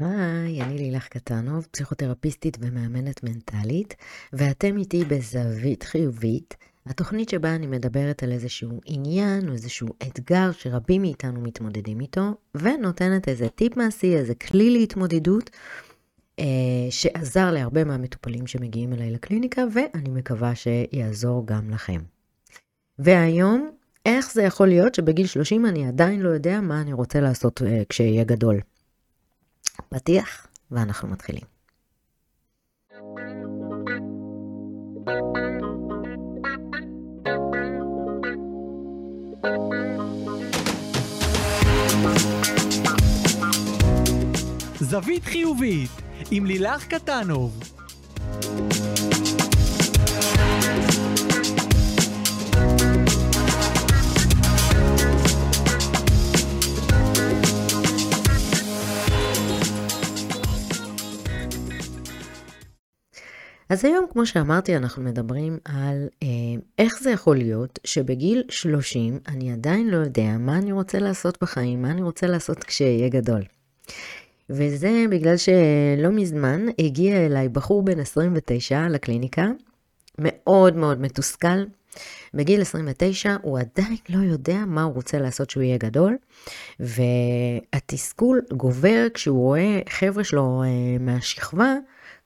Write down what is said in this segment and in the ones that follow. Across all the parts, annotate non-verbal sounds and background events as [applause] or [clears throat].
היי, אני לילך קטנוב, פסיכותרפיסטית ומאמנת מנטלית, ואתם איתי בזווית חיובית, התוכנית שבה אני מדברת על איזשהו עניין או איזשהו אתגר שרבים מאיתנו מתמודדים איתו, ונותנת איזה טיפ מעשי, איזה כלי להתמודדות, אה, שעזר להרבה מהמטופלים שמגיעים אליי לקליניקה, ואני מקווה שיעזור גם לכם. והיום, איך זה יכול להיות שבגיל 30 אני עדיין לא יודע מה אני רוצה לעשות אה, כשאהיה גדול? פתיח, ואנחנו מתחילים. זווית חיובית עם לילך קטנוב אז היום, כמו שאמרתי, אנחנו מדברים על אה, איך זה יכול להיות שבגיל 30 אני עדיין לא יודע מה אני רוצה לעשות בחיים, מה אני רוצה לעשות כשאהיה גדול. וזה בגלל שלא מזמן הגיע אליי בחור בן 29 לקליניקה, מאוד מאוד מתוסכל. בגיל 29 הוא עדיין לא יודע מה הוא רוצה לעשות כשהוא יהיה גדול, והתסכול גובר כשהוא רואה חבר'ה שלו אה, מהשכבה,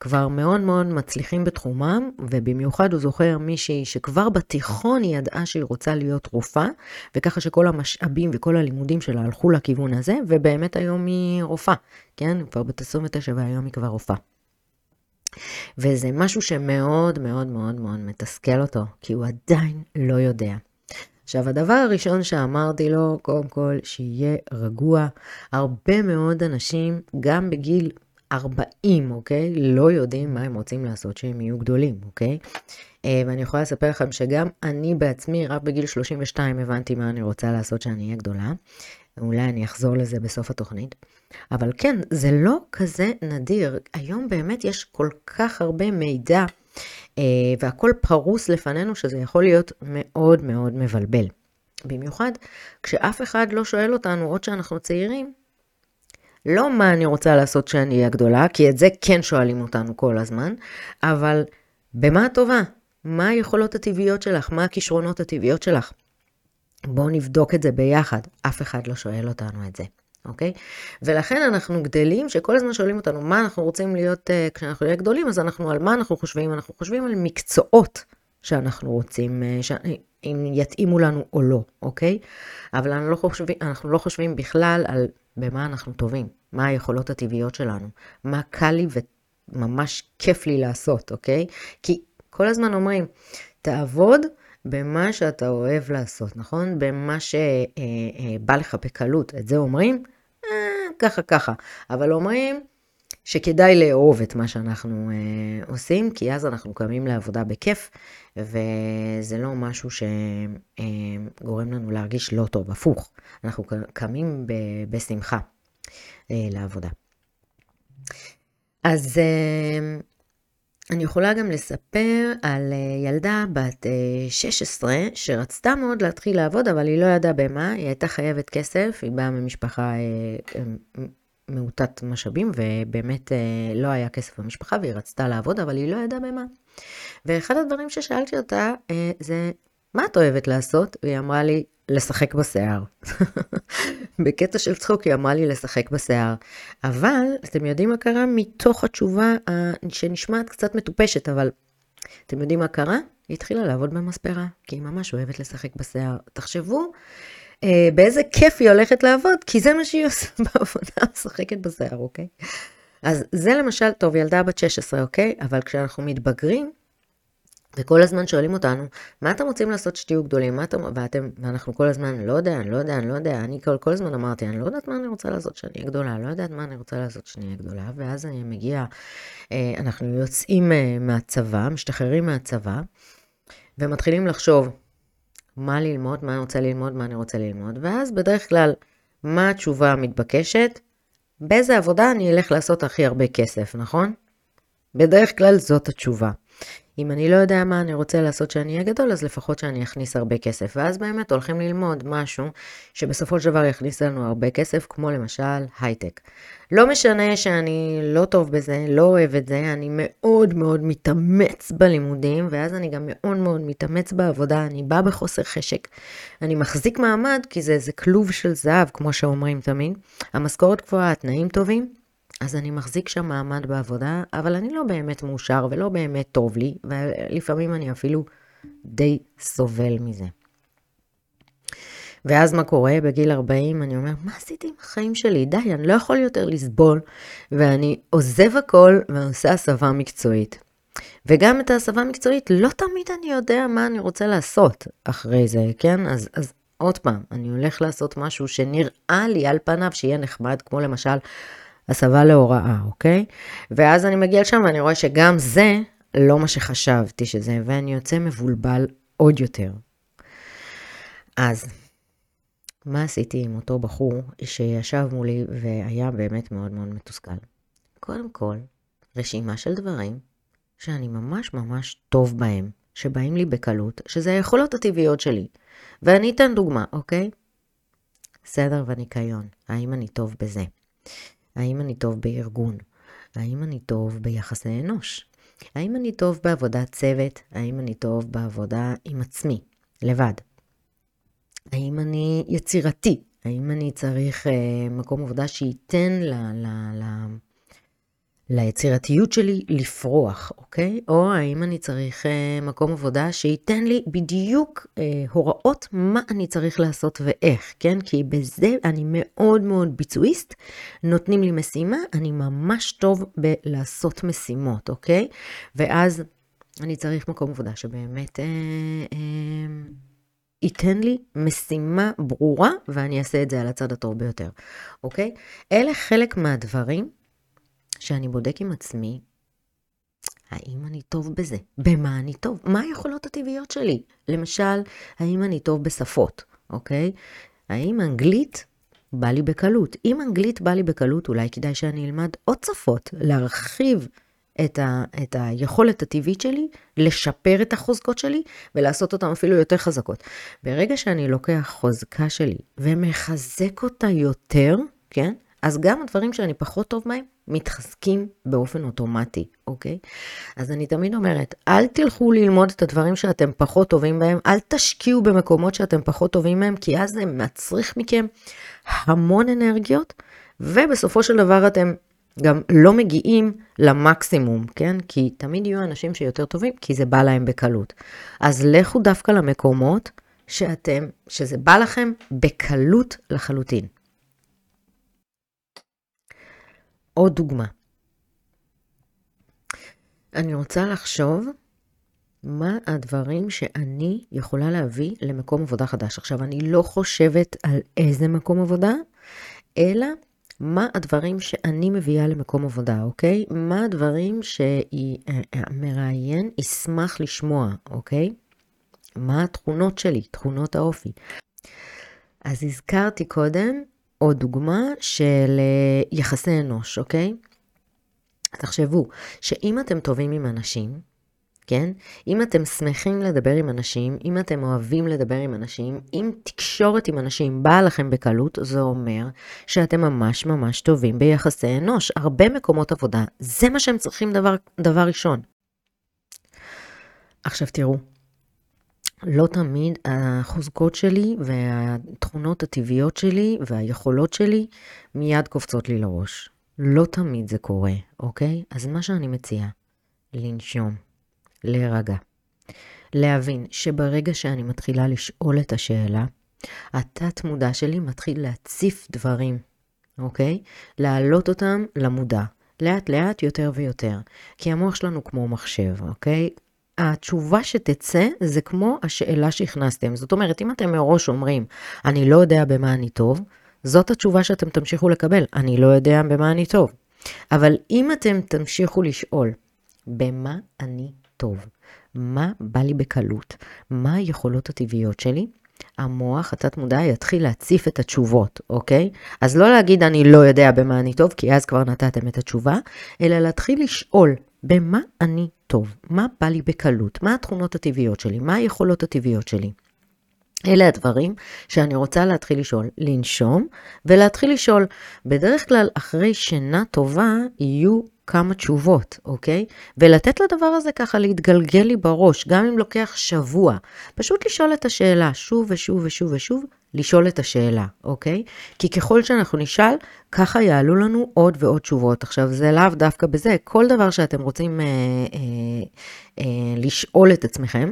כבר מאוד מאוד מצליחים בתחומם, ובמיוחד הוא זוכר מישהי שכבר בתיכון היא ידעה שהיא רוצה להיות רופאה, וככה שכל המשאבים וכל הלימודים שלה הלכו לכיוון הזה, ובאמת היום היא רופאה, כן? כבר בת 29 והיום היא כבר רופאה. וזה משהו שמאוד מאוד מאוד מאוד מתסכל אותו, כי הוא עדיין לא יודע. עכשיו, הדבר הראשון שאמרתי לו, קודם כל, שיהיה רגוע. הרבה מאוד אנשים, גם בגיל 40, אוקיי? לא יודעים מה הם רוצים לעשות שהם יהיו גדולים, אוקיי? אה, ואני יכולה לספר לכם שגם אני בעצמי, רק בגיל 32 הבנתי מה אני רוצה לעשות שאני אהיה גדולה. אולי אני אחזור לזה בסוף התוכנית. אבל כן, זה לא כזה נדיר. היום באמת יש כל כך הרבה מידע, אה, והכל פרוס לפנינו, שזה יכול להיות מאוד מאוד מבלבל. במיוחד כשאף אחד לא שואל אותנו, עוד שאנחנו צעירים, לא מה אני רוצה לעשות כשאני אהיה גדולה, כי את זה כן שואלים אותנו כל הזמן, אבל במה את טובה? מה היכולות הטבעיות שלך? מה הכישרונות הטבעיות שלך? בואו נבדוק את זה ביחד. אף אחד לא שואל אותנו את זה, אוקיי? ולכן אנחנו גדלים, שכל הזמן שואלים אותנו מה אנחנו רוצים להיות uh, כשאנחנו נהיה גדולים, אז אנחנו, על מה אנחנו חושבים? אנחנו חושבים על מקצועות שאנחנו רוצים, uh, ש... אם יתאימו לנו או לא, אוקיי? אבל אנחנו לא חושבים, אנחנו לא חושבים בכלל על במה אנחנו טובים, מה היכולות הטבעיות שלנו, מה קל לי וממש כיף לי לעשות, אוקיי? כי כל הזמן אומרים, תעבוד במה שאתה אוהב לעשות, נכון? במה שבא אה, אה, לך בקלות. את זה אומרים, אה, ככה ככה. אבל אומרים שכדאי לאהוב את מה שאנחנו אה, עושים, כי אז אנחנו קמים לעבודה בכיף, וזה לא משהו שגורם לנו להרגיש לא טוב, הפוך. אנחנו קמים בשמחה אה, לעבודה. אז אה, אני יכולה גם לספר על אה, ילדה בת 16 שרצתה מאוד להתחיל לעבוד, אבל היא לא ידעה במה, היא הייתה חייבת כסף, היא באה ממשפחה מעוטת משאבים, ובאמת לא היה כסף במשפחה, והיא רצתה לעבוד, אבל היא לא ידעה במה. ואחד הדברים ששאלתי אותה זה, מה את אוהבת לעשות? והיא אמרה לי, לשחק בשיער. [laughs] בקטע של צחוק היא אמרה לי לשחק בשיער. אבל, אתם יודעים מה קרה? מתוך התשובה שנשמעת קצת מטופשת, אבל אתם יודעים מה קרה? היא התחילה לעבוד במספרה, כי היא ממש אוהבת לשחק בשיער. תחשבו אה, באיזה כיף היא הולכת לעבוד, כי זה מה שהיא עושה [laughs] בעבודה, משחקת בשיער, אוקיי? אז זה למשל, טוב, ילדה בת 16, אוקיי? אבל כשאנחנו מתבגרים, וכל הזמן שואלים אותנו, מה אתם רוצים לעשות שתהיו גדולים? מה אתם, ואתם, ואנחנו כל הזמן, לא יודע, אני לא יודע, אני לא יודע. אני כל, כל הזמן אמרתי, אני לא יודעת מה אני רוצה לעשות שאני אהיה גדולה, לא יודעת מה אני רוצה לעשות שאני אהיה גדולה. ואז אני מגיעה, אה, אנחנו יוצאים אה, מהצבא, משתחררים מהצבא, ומתחילים לחשוב, מה ללמוד, מה אני רוצה ללמוד, מה אני רוצה ללמוד. ואז בדרך כלל, מה התשובה המתבקשת? באיזה עבודה אני אלך לעשות הכי הרבה כסף, נכון? בדרך כלל זאת התשובה. אם אני לא יודע מה אני רוצה לעשות שאני אהיה גדול, אז לפחות שאני אכניס הרבה כסף. ואז באמת הולכים ללמוד משהו שבסופו של דבר יכניס לנו הרבה כסף, כמו למשל הייטק. לא משנה שאני לא טוב בזה, לא אוהב את זה, אני מאוד מאוד מתאמץ בלימודים, ואז אני גם מאוד מאוד מתאמץ בעבודה, אני באה בחוסר חשק. אני מחזיק מעמד כי זה איזה כלוב של זהב, כמו שאומרים תמיד. המשכורת גבוהה, התנאים טובים, אז אני מחזיק שם מעמד בעבודה, אבל אני לא באמת מאושר ולא באמת טוב לי, ולפעמים אני אפילו די סובל מזה. ואז מה קורה? בגיל 40 אני אומר, מה עשיתי עם החיים שלי? די, אני לא יכול יותר לסבול, ואני עוזב הכל ועושה הסבה מקצועית. וגם את ההסבה המקצועית, לא תמיד אני יודע מה אני רוצה לעשות אחרי זה, כן? אז, אז עוד פעם, אני הולך לעשות משהו שנראה לי על פניו שיהיה נחמד, כמו למשל הסבה להוראה, אוקיי? ואז אני מגיע לשם ואני רואה שגם זה לא מה שחשבתי שזה, ואני יוצא מבולבל עוד יותר. אז, מה עשיתי עם אותו בחור שישב מולי והיה באמת מאוד מאוד מתוסכל? קודם כל, רשימה של דברים שאני ממש ממש טוב בהם, שבאים לי בקלות, שזה היכולות הטבעיות שלי. ואני אתן דוגמה, אוקיי? סדר וניקיון, האם אני טוב בזה? האם אני טוב בארגון? האם אני טוב ביחסי אנוש? האם אני טוב בעבודת צוות? האם אני טוב בעבודה עם עצמי, לבד? האם אני יצירתי? האם אני צריך אה, מקום עבודה שייתן ל, ל, ל, ליצירתיות שלי לפרוח, אוקיי? או האם אני צריך אה, מקום עבודה שייתן לי בדיוק אה, הוראות מה אני צריך לעשות ואיך, כן? כי בזה אני מאוד מאוד ביצועיסט, נותנים לי משימה, אני ממש טוב בלעשות משימות, אוקיי? ואז אני צריך מקום עבודה שבאמת... אה, אה, ייתן לי משימה ברורה, ואני אעשה את זה על הצד הטוב ביותר, אוקיי? אלה חלק מהדברים שאני בודק עם עצמי, האם אני טוב בזה? במה אני טוב? מה היכולות הטבעיות שלי? למשל, האם אני טוב בשפות, אוקיי? האם אנגלית בא לי בקלות? אם אנגלית בא לי בקלות, אולי כדאי שאני אלמד עוד שפות, להרחיב את, ה, את היכולת הטבעית שלי, לשפר את החוזקות שלי ולעשות אותן אפילו יותר חזקות. ברגע שאני לוקח חוזקה שלי ומחזק אותה יותר, כן? אז גם הדברים שאני פחות טוב בהם, מתחזקים באופן אוטומטי, אוקיי? אז אני תמיד אומרת, אל תלכו ללמוד את הדברים שאתם פחות טובים בהם, אל תשקיעו במקומות שאתם פחות טובים בהם, כי אז זה מצריך מכם המון אנרגיות, ובסופו של דבר אתם גם לא מגיעים למקסימום, כן? כי תמיד יהיו אנשים שיותר טובים, כי זה בא להם בקלות. אז לכו דווקא למקומות שאתם, שזה בא לכם בקלות לחלוטין. עוד דוגמה. אני רוצה לחשוב מה הדברים שאני יכולה להביא למקום עבודה חדש. עכשיו, אני לא חושבת על איזה מקום עבודה, אלא מה הדברים שאני מביאה למקום עבודה, אוקיי? מה הדברים שהמראיין ישמח לשמוע, אוקיי? מה התכונות שלי, תכונות האופי. אז הזכרתי קודם עוד דוגמה של אה, יחסי אנוש, אוקיי? תחשבו שאם אתם טובים עם אנשים, כן? אם אתם שמחים לדבר עם אנשים, אם אתם אוהבים לדבר עם אנשים, אם תקשורת עם אנשים באה לכם בקלות, זה אומר שאתם ממש ממש טובים ביחסי אנוש. הרבה מקומות עבודה, זה מה שהם צריכים דבר, דבר ראשון. עכשיו תראו, לא תמיד החוזקות שלי והתכונות הטבעיות שלי והיכולות שלי מיד קופצות לי לראש. לא תמיד זה קורה, אוקיי? אז מה שאני מציעה, לנשום, להירגע. להבין שברגע שאני מתחילה לשאול את השאלה, התת מודע שלי מתחיל להציף דברים, אוקיי? להעלות אותם למודע. לאט לאט יותר ויותר. כי המוח שלנו כמו מחשב, אוקיי? התשובה שתצא זה כמו השאלה שהכנסתם. זאת אומרת, אם אתם מראש אומרים, אני לא יודע במה אני טוב, זאת התשובה שאתם תמשיכו לקבל, אני לא יודע במה אני טוב. אבל אם אתם תמשיכו לשאול, במה אני טוב? מה בא לי בקלות? מה היכולות הטבעיות שלי? המוח, התת מודע, יתחיל להציף את התשובות, אוקיי? אז לא להגיד אני לא יודע במה אני טוב, כי אז כבר נתתם את התשובה, אלא להתחיל לשאול במה אני טוב, מה בא לי בקלות, מה התכונות הטבעיות שלי, מה היכולות הטבעיות שלי. אלה הדברים שאני רוצה להתחיל לשאול, לנשום ולהתחיל לשאול. בדרך כלל אחרי שינה טובה יהיו כמה תשובות, אוקיי? ולתת לדבר הזה ככה להתגלגל לי בראש, גם אם לוקח שבוע. פשוט לשאול את השאלה שוב ושוב ושוב ושוב, לשאול את השאלה, אוקיי? כי ככל שאנחנו נשאל, ככה יעלו לנו עוד ועוד תשובות. עכשיו, זה לאו דווקא בזה, כל דבר שאתם רוצים אה, אה, אה, לשאול את עצמכם,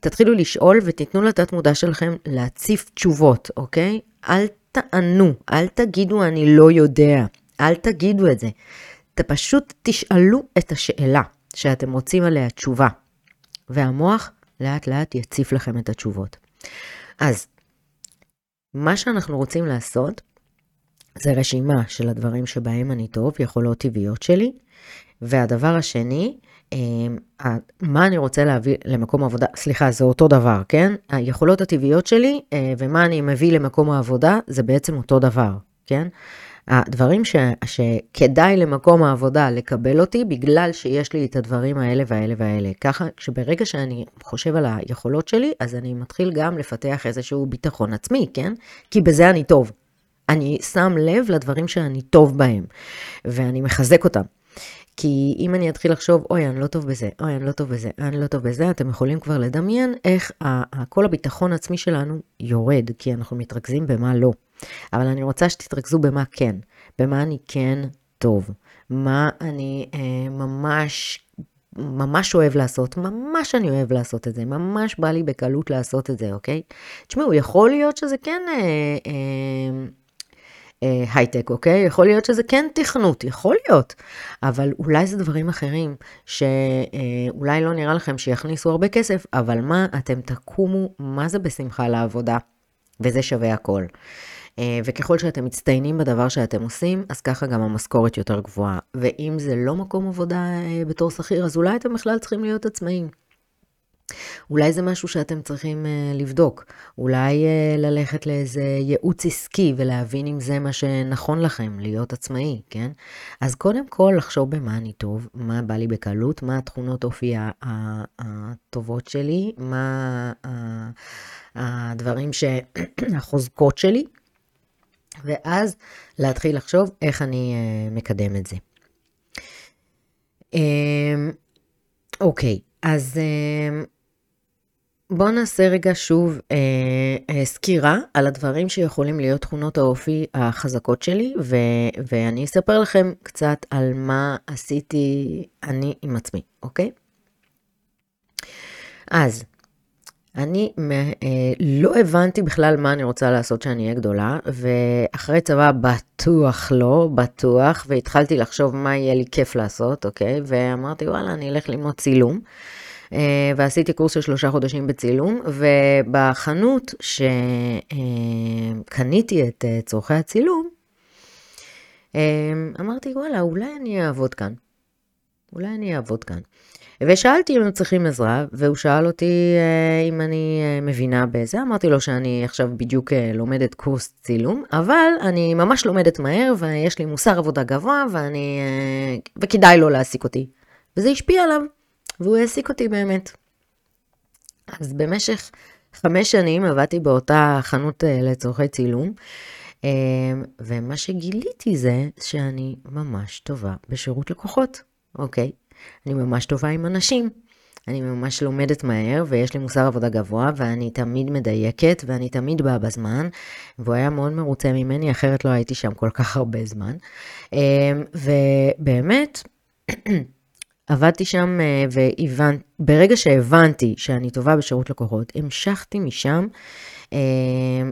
תתחילו לשאול ותיתנו לתת מודע שלכם להציף תשובות, אוקיי? אל תענו, אל תגידו אני לא יודע, אל תגידו את זה. אתם פשוט תשאלו את השאלה שאתם רוצים עליה תשובה, והמוח לאט לאט יציף לכם את התשובות. אז מה שאנחנו רוצים לעשות זה רשימה של הדברים שבהם אני טוב, יכולות טבעיות שלי, והדבר השני, אמ, מה אני רוצה להביא למקום העבודה, סליחה, זה אותו דבר, כן? היכולות הטבעיות שלי אה, ומה אני מביא למקום העבודה זה בעצם אותו דבר, כן? הדברים ש, שכדאי למקום העבודה לקבל אותי בגלל שיש לי את הדברים האלה והאלה והאלה. ככה, שברגע שאני חושב על היכולות שלי, אז אני מתחיל גם לפתח איזשהו ביטחון עצמי, כן? כי בזה אני טוב. אני שם לב לדברים שאני טוב בהם, ואני מחזק אותם. כי אם אני אתחיל לחשוב, אוי, אני לא טוב בזה, אוי, אני לא טוב בזה, אני לא טוב בזה, אתם יכולים כבר לדמיין איך כל הביטחון העצמי שלנו יורד, כי אנחנו מתרכזים במה לא. אבל אני רוצה שתתרכזו במה כן, במה אני כן טוב, מה אני אה, ממש ממש אוהב לעשות, ממש אני אוהב לעשות את זה, ממש בא לי בקלות לעשות את זה, אוקיי? תשמעו, יכול להיות שזה כן אה, אה, אה, הייטק, אוקיי? יכול להיות שזה כן תכנות, יכול להיות, אבל אולי זה דברים אחרים שאולי לא נראה לכם שיכניסו הרבה כסף, אבל מה, אתם תקומו, מה זה בשמחה לעבודה, וזה שווה הכל. אה, וככל שאתם מצטיינים בדבר שאתם עושים, אז ככה גם המשכורת יותר גבוהה. ואם זה לא מקום עבודה אה, בתור שכיר, אז אולי אתם בכלל צריכים להיות עצמאים. אולי זה משהו שאתם צריכים uh, לבדוק. אולי ללכת לאיזה ייעוץ עסקי ולהבין אם זה מה שנכון לכם, להיות עצמאי, כן? אז קודם כל לחשוב במה אני טוב, מה בא לי בקלות, מה התכונות אופי הטובות שלי, מה הדברים, ש... [clears throat] החוזקות שלי, ואז להתחיל לחשוב איך אני uh, מקדם את זה. אמ, אוקיי, אז um, בואו נעשה רגע שוב אה, אה, סקירה על הדברים שיכולים להיות תכונות האופי החזקות שלי, ו, ואני אספר לכם קצת על מה עשיתי אני עם עצמי, אוקיי? אז, אני אה, לא הבנתי בכלל מה אני רוצה לעשות שאני אהיה גדולה, ואחרי צבא בטוח לא, בטוח, והתחלתי לחשוב מה יהיה לי כיף לעשות, אוקיי? ואמרתי, וואלה, אני אלך ללמוד צילום. אה, ועשיתי קורס של שלושה חודשים בצילום, ובחנות שקניתי את אה, צורכי הצילום, אמרתי, וואלה, אולי אני אעבוד כאן. אולי אני אעבוד כאן. ושאלתי אם הם צריכים עזרה, והוא שאל אותי אם אני מבינה בזה. אמרתי לו שאני עכשיו בדיוק לומדת קורס צילום, אבל אני ממש לומדת מהר, ויש לי מוסר עבודה גבוה, ואני... וכדאי לו להעסיק אותי. וזה השפיע עליו. והוא העסיק אותי באמת. אז במשך חמש שנים עבדתי באותה חנות אה, לצורכי צילום, אה, ומה שגיליתי זה שאני ממש טובה בשירות לקוחות, אוקיי? אני ממש טובה עם אנשים. אני ממש לומדת מהר, ויש לי מוסר עבודה גבוה, ואני תמיד מדייקת, ואני תמיד באה בזמן, והוא היה מאוד מרוצה ממני, אחרת לא הייתי שם כל כך הרבה זמן. אה, ובאמת, [clears throat] עבדתי שם אה, ברגע שהבנתי שאני טובה בשירות לקוחות, המשכתי משם אה,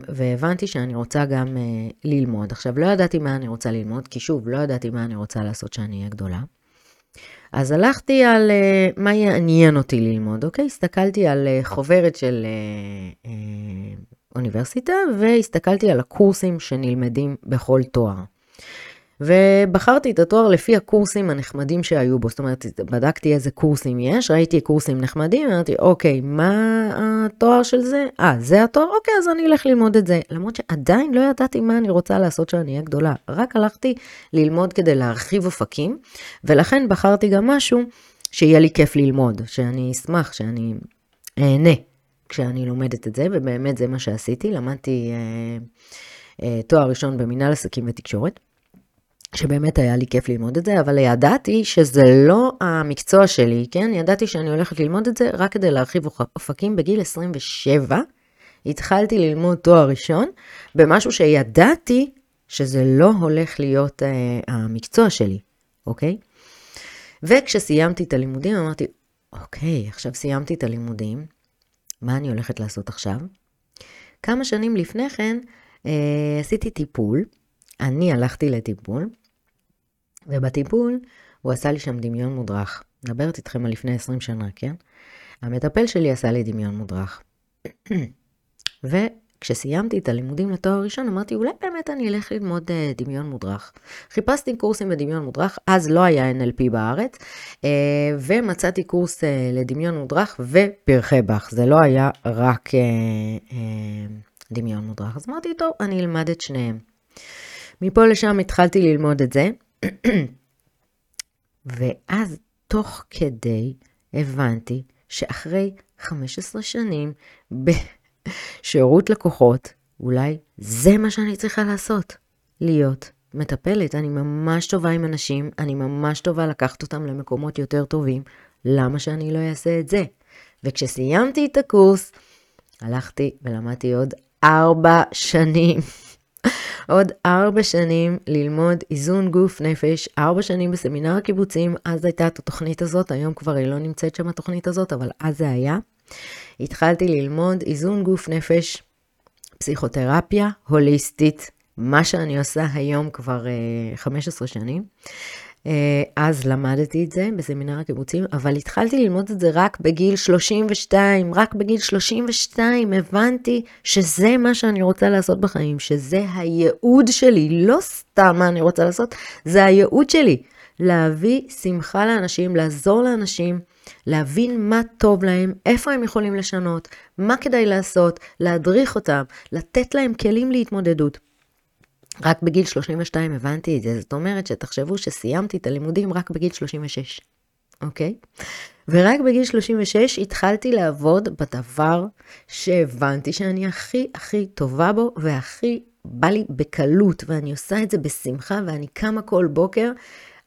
והבנתי שאני רוצה גם אה, ללמוד. עכשיו, לא ידעתי מה אני רוצה ללמוד, כי שוב, לא ידעתי מה אני רוצה לעשות שאני אהיה גדולה. אז הלכתי על מה יעניין אותי ללמוד, אוקיי? הסתכלתי על חוברת של אוניברסיטה והסתכלתי על הקורסים שנלמדים בכל תואר. ובחרתי את התואר לפי הקורסים הנחמדים שהיו בו, זאת אומרת, בדקתי איזה קורסים יש, ראיתי קורסים נחמדים, אמרתי, אוקיי, מה התואר של זה? אה, זה התואר? אוקיי, אז אני אלך ללמוד את זה. למרות שעדיין לא ידעתי מה אני רוצה לעשות שאני אהיה גדולה, רק הלכתי ללמוד כדי להרחיב אופקים, ולכן בחרתי גם משהו שיהיה לי כיף ללמוד, שאני אשמח, שאני אהנה כשאני לומדת את זה, ובאמת זה מה שעשיתי. למדתי אה, אה, תואר ראשון במנהל עסקים ותקשורת. שבאמת היה לי כיף ללמוד את זה, אבל ידעתי שזה לא המקצוע שלי, כן? ידעתי שאני הולכת ללמוד את זה רק כדי להרחיב אופקים בגיל 27. התחלתי ללמוד תואר ראשון במשהו שידעתי שזה לא הולך להיות אה, המקצוע שלי, אוקיי? וכשסיימתי את הלימודים אמרתי, אוקיי, עכשיו סיימתי את הלימודים, מה אני הולכת לעשות עכשיו? כמה שנים לפני כן אה, עשיתי טיפול, אני הלכתי לטיפול, ובטיפול הוא עשה לי שם דמיון מודרך. מדברת איתכם על לפני 20 שנה, כן? המטפל שלי עשה לי דמיון מודרך. [clears throat] וכשסיימתי את הלימודים לתואר ראשון, אמרתי, אולי באמת אני אלך ללמוד uh, דמיון מודרך. חיפשתי קורסים בדמיון מודרך, אז לא היה NLP בארץ, uh, ומצאתי קורס uh, לדמיון מודרך ופרחי באך. זה לא היה רק uh, uh, דמיון מודרך. אז אמרתי, טוב, אני אלמד את שניהם. מפה לשם התחלתי ללמוד את זה. ואז תוך כדי הבנתי שאחרי 15 שנים בשירות לקוחות, אולי זה מה שאני צריכה לעשות, להיות מטפלת. אני ממש טובה עם אנשים, אני ממש טובה לקחת אותם למקומות יותר טובים, למה שאני לא אעשה את זה? וכשסיימתי את הקורס, הלכתי ולמדתי עוד ארבע שנים עוד ארבע שנים ללמוד איזון גוף נפש, ארבע שנים בסמינר הקיבוצים, אז הייתה את התוכנית הזאת, היום כבר היא לא נמצאת שם התוכנית הזאת, אבל אז זה היה. התחלתי ללמוד איזון גוף נפש, פסיכותרפיה הוליסטית, מה שאני עושה היום כבר uh, אה, 15 שנים. אה, אז למדתי את זה בסמינר הקיבוצים, אבל התחלתי ללמוד את זה רק בגיל 32, רק בגיל 32 הבנתי שזה מה שאני רוצה לעשות בחיים, שזה הייעוד שלי, לא סתם מה אני רוצה לעשות, זה הייעוד שלי. להביא שמחה לאנשים, לעזור לאנשים, להבין מה טוב להם, איפה הם יכולים לשנות, מה כדאי לעשות, להדריך אותם, לתת להם כלים להתמודדות. רק בגיל 32 הבנתי את זה, זאת אומרת שתחשבו שסיימתי את הלימודים רק בגיל 36, אוקיי? ורק בגיל 36 התחלתי לעבוד בדבר שהבנתי שאני הכי הכי טובה בו והכי בא לי בקלות, ואני עושה את זה בשמחה ואני קמה כל בוקר.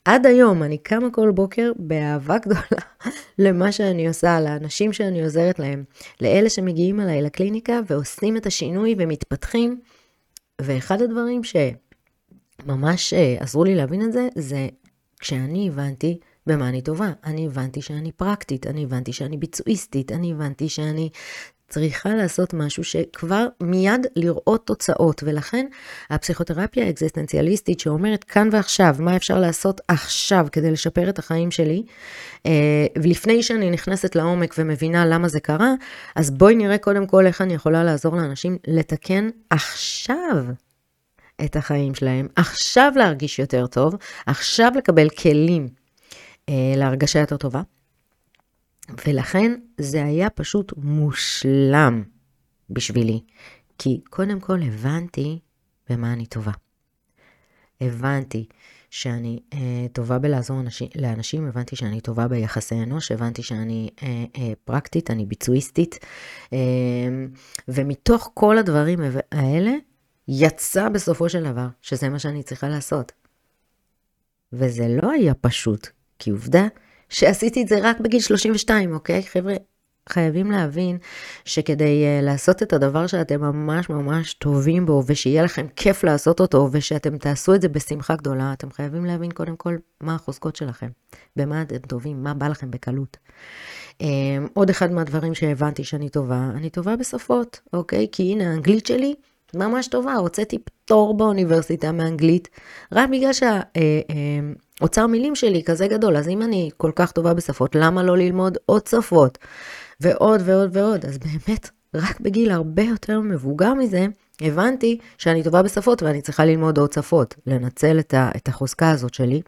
עד היום אני קמה כל בוקר באהבה גדולה [laughs] למה שאני עושה, לאנשים שאני עוזרת להם, לאלה שמגיעים אליי לקליניקה ועושים את השינוי ומתפתחים. ואחד הדברים שממש אה, עזרו לי להבין את זה, זה כשאני הבנתי במה אני טובה. אני הבנתי שאני פרקטית, אני הבנתי שאני ביצועיסטית, אני הבנתי שאני צריכה לעשות משהו שכבר מיד לראות תוצאות, ולכן הפסיכותרפיה האקזיסטנציאליסטית שאומרת כאן ועכשיו, מה אפשר לעשות עכשיו כדי לשפר את החיים שלי, אה, ולפני שאני נכנסת לעומק ומבינה למה זה קרה, אז בואי נראה קודם כל איך אני יכולה לעזור לאנשים לתקן עכשיו את החיים שלהם, עכשיו להרגיש יותר טוב, עכשיו לקבל כלים אה, להרגשה יותר טובה. ולכן זה היה פשוט מושלם בשבילי, כי קודם כל הבנתי במה אני טובה. הבנתי שאני אה, טובה בלעזור אנשים, לאנשים, הבנתי שאני טובה ביחסי אנוש, הבנתי שאני אה, אה, פרקטית, אני ביצועיסטית, אה, ומתוך כל הדברים האלה יצא בסופו של דבר שזה מה שאני צריכה לעשות. וזה לא היה פשוט, כי עובדה שעשיתי את זה רק בגיל 32, אוקיי? חבר'ה, חייבים להבין שכדי uh, לעשות את הדבר שאתם ממש ממש טובים בו, ושיהיה לכם כיף לעשות אותו, ושאתם תעשו את זה בשמחה גדולה, אתם חייבים להבין קודם כל מה החוזקות שלכם, במה אתם טובים, מה בא לכם בקלות. Um, עוד אחד מהדברים שהבנתי שאני טובה, אני טובה בשפות, אוקיי? כי הנה, האנגלית שלי ממש טובה, הוצאתי פטור באוניברסיטה מאנגלית, רק בגלל שה... Uh, uh, אוצר מילים שלי כזה גדול, אז אם אני כל כך טובה בשפות, למה לא ללמוד עוד שפות? ועוד ועוד ועוד. אז באמת, רק בגיל הרבה יותר מבוגר מזה, הבנתי שאני טובה בשפות ואני צריכה ללמוד עוד שפות, לנצל את, ה, את החוזקה הזאת שלי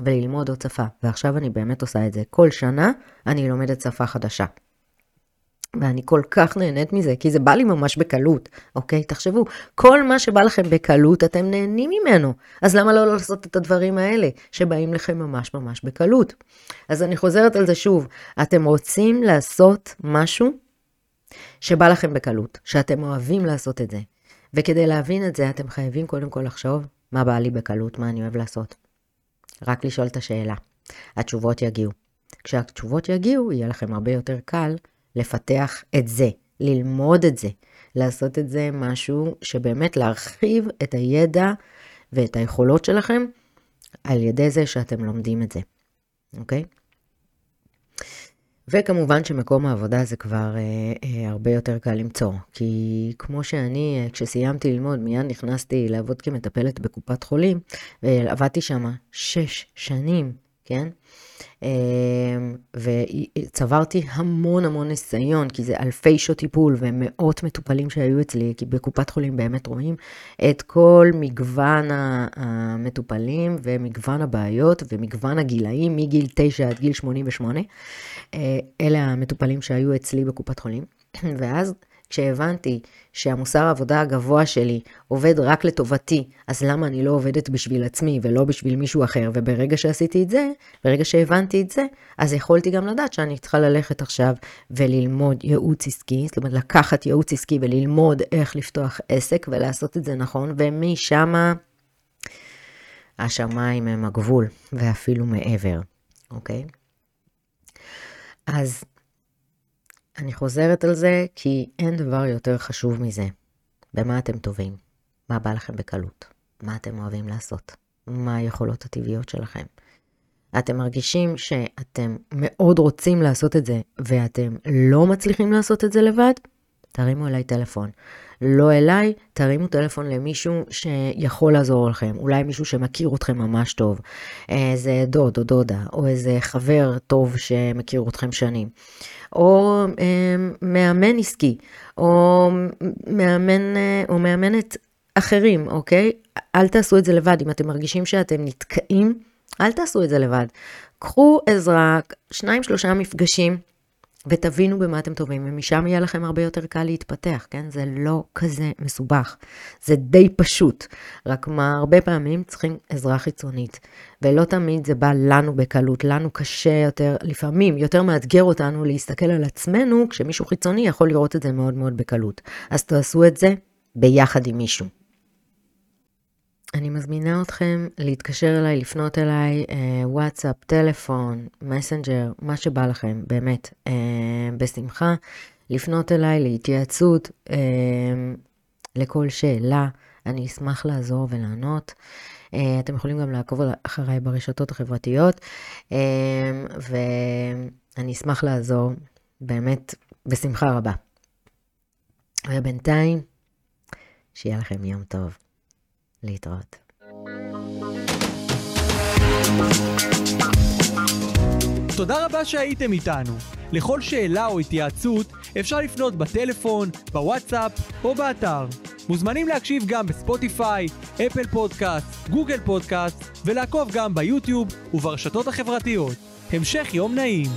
וללמוד עוד שפה. ועכשיו אני באמת עושה את זה. כל שנה אני לומדת שפה חדשה. ואני כל כך נהנית מזה, כי זה בא לי ממש בקלות, אוקיי? תחשבו, כל מה שבא לכם בקלות, אתם נהנים ממנו. אז למה לא לעשות את הדברים האלה, שבאים לכם ממש ממש בקלות? אז אני חוזרת על זה שוב, אתם רוצים לעשות משהו שבא לכם בקלות, שאתם אוהבים לעשות את זה. וכדי להבין את זה, אתם חייבים קודם כל לחשוב מה בא לי בקלות, מה אני אוהב לעשות. רק לשאול את השאלה. התשובות יגיעו. כשהתשובות יגיעו, יהיה לכם הרבה יותר קל לפתח את זה, ללמוד את זה, לעשות את זה משהו שבאמת להרחיב את הידע ואת היכולות שלכם על ידי זה שאתם לומדים את זה, אוקיי? וכמובן שמקום העבודה זה כבר אה, אה, הרבה יותר קל למצוא, כי כמו שאני, אה, כשסיימתי ללמוד, מיד נכנסתי לעבוד כמטפלת בקופת חולים, ועבדתי שם שש שנים, כן? אמ, וצברתי המון המון ניסיון, כי זה אלפי שעות טיפול ומאות מטופלים שהיו אצלי, כי בקופת חולים באמת רואים את כל מגוון המטופלים ומגוון הבעיות ומגוון הגילאים מגיל 9 עד גיל 88. אה, אלה המטופלים שהיו אצלי בקופת חולים. [clears throat] ואז כשהבנתי שהמוסר העבודה הגבוה שלי עובד רק לטובתי, אז למה אני לא עובדת בשביל עצמי ולא בשביל מישהו אחר? וברגע שעשיתי את זה, ברגע שהבנתי את זה, אז יכולתי גם לדעת שאני צריכה ללכת עכשיו וללמוד ייעוץ עסקי, זאת אומרת לקחת ייעוץ עסקי וללמוד איך לפתוח עסק ולעשות את זה נכון, ומשם השמיים הם הגבול, ואפילו מעבר, אוקיי? אז אני חוזרת על זה כי אין דבר יותר חשוב מזה. במה אתם טובים? מה בא לכם בקלות? מה אתם אוהבים לעשות? מה היכולות הטבעיות שלכם? אתם מרגישים שאתם מאוד רוצים לעשות את זה ואתם לא מצליחים לעשות את זה לבד? תרימו אליי טלפון. לא אליי, תרימו טלפון למישהו שיכול לעזור לכם. אולי מישהו שמכיר אתכם ממש טוב. איזה דוד או דודה, או איזה חבר טוב שמכיר אתכם שנים. או אה, מאמן עסקי, או מאמן, אה, או מאמנת אחרים, אוקיי? אל תעשו את זה לבד. אם אתם מרגישים שאתם נתקעים, אל תעשו את זה לבד. קחו עזרה, שניים, שלושה מפגשים. ותבינו במה אתם טובים, ומשם יהיה לכם הרבה יותר קל להתפתח, כן? זה לא כזה מסובך, זה די פשוט, רק מה, הרבה פעמים צריכים עזרה חיצונית, ולא תמיד זה בא לנו בקלות, לנו קשה יותר, לפעמים יותר מאתגר אותנו להסתכל על עצמנו, כשמישהו חיצוני יכול לראות את זה מאוד מאוד בקלות. אז תעשו את זה ביחד עם מישהו. אני מזמינה אתכם להתקשר אליי, לפנות אליי, אה, וואטסאפ, טלפון, מסנג'ר, מה שבא לכם, באמת, אה, בשמחה. לפנות אליי להתייעצות, אה, לכל שאלה, אני אשמח לעזור ולענות. אתם יכולים גם לעקוב אחריי ברשתות החברתיות, ואני אשמח לעזור, באמת, בשמחה רבה. ובינתיים, שיהיה לכם יום טוב. להתראות. תודה רבה שהייתם איתנו. לכל שאלה או התייעצות אפשר לפנות בטלפון, בוואטסאפ או באתר. מוזמנים להקשיב גם בספוטיפיי, אפל פודקאסט, גוגל פודקאסט ולעקוב גם ביוטיוב וברשתות החברתיות. המשך יום נעים.